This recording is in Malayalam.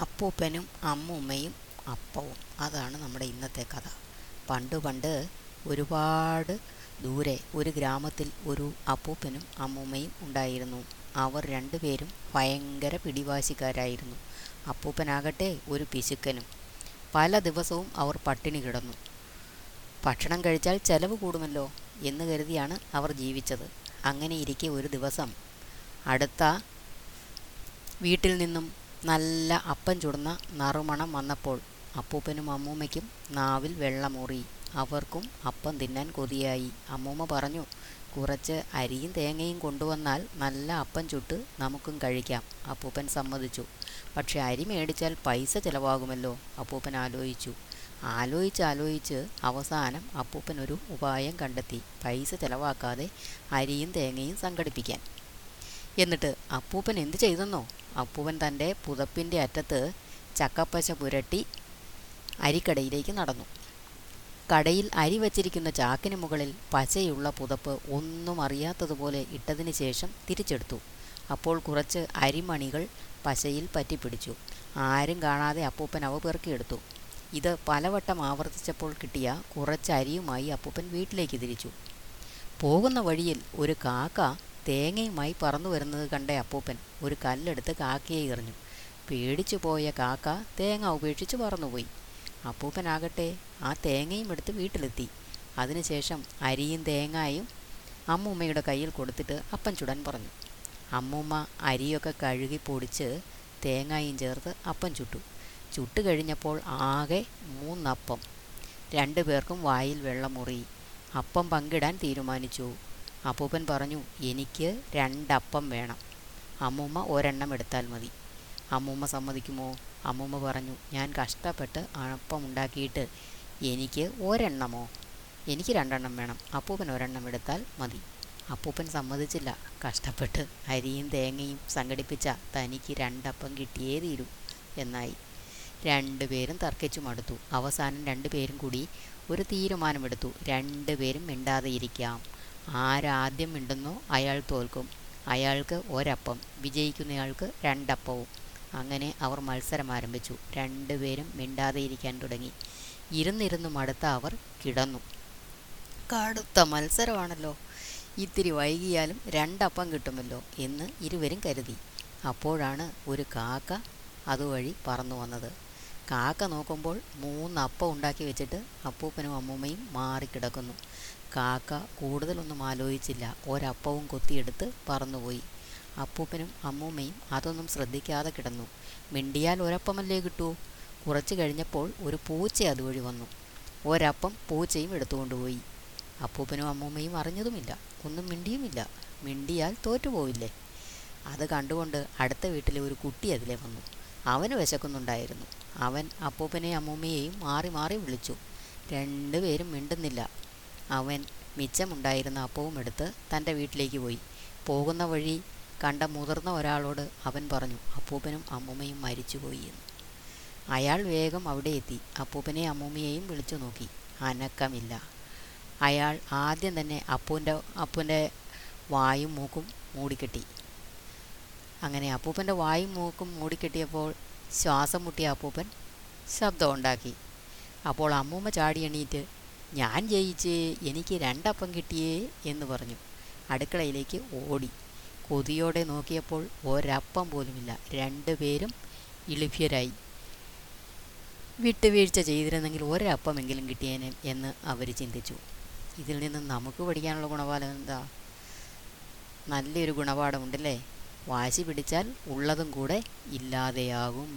അപ്പൂപ്പനും അമ്മൂമ്മയും അപ്പവും. അതാണ് നമ്മുടെ ഇന്നത്തെ കഥ. പണ്ട് പണ്ട് ഒരുപാട് ദൂരെ ഒരു ഗ്രാമത്തിൽ ഒരു അപ്പൂപ്പനും അമ്മൂമ്മയും ഉണ്ടായിരുന്നു. അവർ രണ്ടുപേരും ഭയങ്കര പിടിവാശിക്കാരായിരുന്നു. അപ്പൂപ്പനാകട്ടെ ഒരു പിശുക്കനും. പല ദിവസവും അവർ പട്ടിണി കിടന്നു. ഭക്ഷണം കഴിച്ചാൽ ചെലവ് കൂടുമല്ലോ എന്ന് കരുതിയാണ് അവർ ജീവിച്ചത്. അങ്ങനെ ഇരിക്കെ ഒരു ദിവസം അടുത്ത വീട്ടിൽ നിന്നും നല്ല അപ്പം ചുടുന്ന നറുമണം വന്നപ്പോൾ അപ്പൂപ്പനും അമ്മൂമ്മയ്ക്കും നാവിൽ വെള്ളമൂറി. അവർക്കും അപ്പം തിന്നാൻ കൊതിയായി. അമ്മൂമ്മ പറഞ്ഞു കുറച്ച് അരിയും തേങ്ങയും കൊണ്ടുവന്നാൽ നല്ല അപ്പം ചുട്ട് നമുക്കും കഴിക്കാം അപ്പൂപ്പൻ സമ്മതിച്ചു. പക്ഷെ അരി മേടിച്ചാൽ പൈസ ചിലവാകുമല്ലോ അപ്പൂപ്പൻ ആലോചിച്ചു. ആലോചിച്ച് ആലോചിച്ച് അവസാനം അപ്പൂപ്പൻ ഒരു ഉപായം കണ്ടെത്തി പൈസ ചിലവാക്കാതെ അരിയും തേങ്ങയും സംഘടിപ്പിക്കാൻ. എന്നിട്ട് അപ്പൂപ്പൻ എന്ത് ചെയ്തെന്നോ? അപ്പൂപ്പൻ തന്റെ പുതപ്പിന്റെ അറ്റത്ത് ചക്കപ്പശ പുരട്ടി അരിക്കടയിലേക്ക് നടന്നു. കടയിൽ അരി വച്ചിരിക്കുന്ന ചാക്കിന് മുകളിൽ പശയുള്ള പുതപ്പ് ഒന്നും അറിയാത്തതുപോലെ ഇട്ടതിന് ശേഷം തിരിച്ചെടുത്തു. അപ്പോൾ കുറച്ച് അരിമണികൾ പശയിൽ പറ്റിപ്പിടിച്ചു. ആരും കാണാതെ അപ്പൂപ്പൻ അവ പെറുക്കിയെടുത്തു. ഇത് പലവട്ടം ആവർത്തിച്ചപ്പോൾ കിട്ടിയ കുറച്ച് അരിയുമായി അപ്പൂപ്പൻ വീട്ടിലേക്ക് തിരിച്ചു. പോകുന്ന വഴിയിൽ ഒരു കാക്ക തേങ്ങയുമായി പറന്നു വരുന്നത് കണ്ട അപ്പൂപ്പൻ ഒരു കല്ലെടുത്ത് കാക്കയെ എറിഞ്ഞു. പേടിച്ചു പോയ കാക്ക തേങ്ങ ഉപേക്ഷിച്ച് പറന്നുപോയി. അപ്പൂപ്പനാകട്ടെ ആ തേങ്ങയും എടുത്ത് വീട്ടിലെത്തി. അതിനുശേഷം അരിയും തേങ്ങായും അമ്മൂമ്മയുടെ കയ്യിൽ കൊടുത്തിട്ട് അപ്പൻ ചുടാൻ പറഞ്ഞു. അമ്മൂമ്മ അരിയൊക്കെ കഴുകി പൊടിച്ച് തേങ്ങായും ചേർത്ത് അപ്പം ചുട്ടു. ചുട്ട് കഴിഞ്ഞപ്പോൾ ആകെ മൂന്നപ്പം. രണ്ടു പേർക്കും വായിൽ വെള്ളമുറി അപ്പം പങ്കിടാൻ തീരുമാനിച്ചു. അപ്പൂപ്പൻ പറഞ്ഞു എനിക്ക് രണ്ടപ്പം വേണം. അമ്മൂമ്മ ഒരെണ്ണം എടുത്താൽ മതി. അമ്മൂമ്മ സമ്മതിക്കുമോ? അമ്മൂമ്മ പറഞ്ഞു ഞാൻ കഷ്ടപ്പെട്ട് അപ്പം ഉണ്ടാക്കിയിട്ട് എനിക്ക് ഒരെണ്ണമോ? എനിക്ക് രണ്ടെണ്ണം വേണം. അപ്പൂപ്പൻ ഒരെണ്ണം എടുത്താൽ മതി. അപ്പൂപ്പൻ സമ്മതിച്ചില്ല. കഷ്ടപ്പെട്ട് അരിയും തേങ്ങയും സംഘടിപ്പിച്ച തനിക്ക് രണ്ടപ്പം കിട്ടിയേ തീരൂ എന്നായി. രണ്ടുപേരും തർക്കിച്ചു മടുത്തു. അവസാനം രണ്ടുപേരും കൂടി ഒരു തീരുമാനമെടുത്തു. രണ്ടുപേരും മിണ്ടാതെ ഇരിക്കാം. ആരാദ്യം മിണ്ടുന്നോ അയാൾ തോൽക്കും. അയാൾക്ക് ഒരപ്പം വിജയിക്കുന്നയാൾക്ക് രണ്ടപ്പവും. അങ്ങനെ അവർ മത്സരം ആരംഭിച്ചു. രണ്ടുപേരും മിണ്ടാതെ ഇരിക്കാൻ തുടങ്ങി. ഇരുന്നിരുന്ന് മടുത്ത അവർ കിടന്നു. കടുത്ത മത്സരമാണല്ലോ. ഇത്തിരി വൈകിയാലും രണ്ടപ്പം കിട്ടുമല്ലോ എന്ന് ഇരുവരും കരുതി. അപ്പോഴാണ് ഒരു കാക്ക അതുവഴി പറന്നു വന്നത്. കാക്ക നോക്കുമ്പോൾ മൂന്ന് അപ്പം ഉണ്ടാക്കി വെച്ചിട്ട് അപ്പൂപ്പനും അമ്മൂമ്മയും മാറിക്കിടക്കുന്നു. കാക്ക കൂടുതലൊന്നും ആലോചിച്ചില്ല. ഒരപ്പവും കൊത്തിയെടുത്ത് പറന്നുപോയി. അപ്പൂപ്പനും അമ്മൂമ്മയും അതൊന്നും ശ്രദ്ധിക്കാതെ കിടന്നു. മിണ്ടിയാൽ ഒരപ്പമല്ലേ കിട്ടൂ? കുറച്ച് കഴിഞ്ഞപ്പോൾ ഒരു പൂച്ച അതുവഴി വന്നു. ഒരപ്പം പൂച്ചയും എടുത്തുകൊണ്ടുപോയി. അപ്പൂപ്പനും അമ്മൂമ്മയും അറിഞ്ഞതുമില്ല. ഒന്നും മിണ്ടിയുമില്ല. മിണ്ടിയാൽ തോറ്റുപോവില്ലേ? അത് കണ്ടുകൊണ്ട് അടുത്ത വീട്ടിലെ ഒരു കുട്ടി അതിലെ വന്നു. അവന് വിശക്കുന്നുണ്ടായിരുന്നു. അവൻ അപ്പൂപ്പനെയും അമ്മൂമ്മയെയും മാറി മാറി വിളിച്ചു. രണ്ടുപേരും മിണ്ടുന്നില്ല. അവൻ മിച്ചമുണ്ടായിരുന്ന അപ്പവും എടുത്ത് തന്റെ വീട്ടിലേക്ക് പോയി. പോകുന്ന വഴി കണ്ട മുതിർന്ന ഒരാളോട് അവൻ പറഞ്ഞു അപ്പൂപ്പനും അമ്മൂമ്മയും മരിച്ചുപോയി എന്ന്. അയാൾ വേഗം അവിടെ എത്തി. അപ്പൂപ്പനെയും അമ്മൂമ്മയെയും വിളിച്ചു നോക്കി. അനക്കമില്ല. അയാൾ ആദ്യം തന്നെ അപ്പൂന്റെ അപ്പൂന്റെ വായും മൂക്കും മൂടിക്കെട്ടി. അങ്ങനെ അപ്പൂപ്പന്റെ വായും മൂക്കും മൂടിക്കെട്ടിയപ്പോൾ ശ്വാസം മുട്ടിയ അപ്പൂപ്പൻ ശബ്ദം ഉണ്ടാക്കി. അപ്പോൾ അമ്മൂമ്മ ചാടി എണീറ്റ് ഞാൻ ജയിച്ച് എനിക്ക് രണ്ടപ്പം കിട്ടിയേ എന്ന് പറഞ്ഞു. അടുക്കളയിലേക്ക് ഓടി. കൊതിയോടെ നോക്കിയപ്പോൾ ഒരപ്പം പോലുമില്ല. രണ്ടുപേരും ഇളിഭ്യരായി. വിട്ടുവീഴ്ച ചെയ്തിരുന്നെങ്കിൽ ഒരപ്പമെങ്കിലും കിട്ടിയേനെ എന്ന് അവർ ചിന്തിച്ചു. ഇതിൽ നിന്ന് നമുക്ക് പഠിക്കാനുള്ള ഗുണപാഠം എന്താ? നല്ലൊരു ഗുണപാഠമുണ്ടല്ലേ? വാശി പിടിച്ചാൽ ഉള്ളതും കൂടെ ഇല്ലാതെയാകും.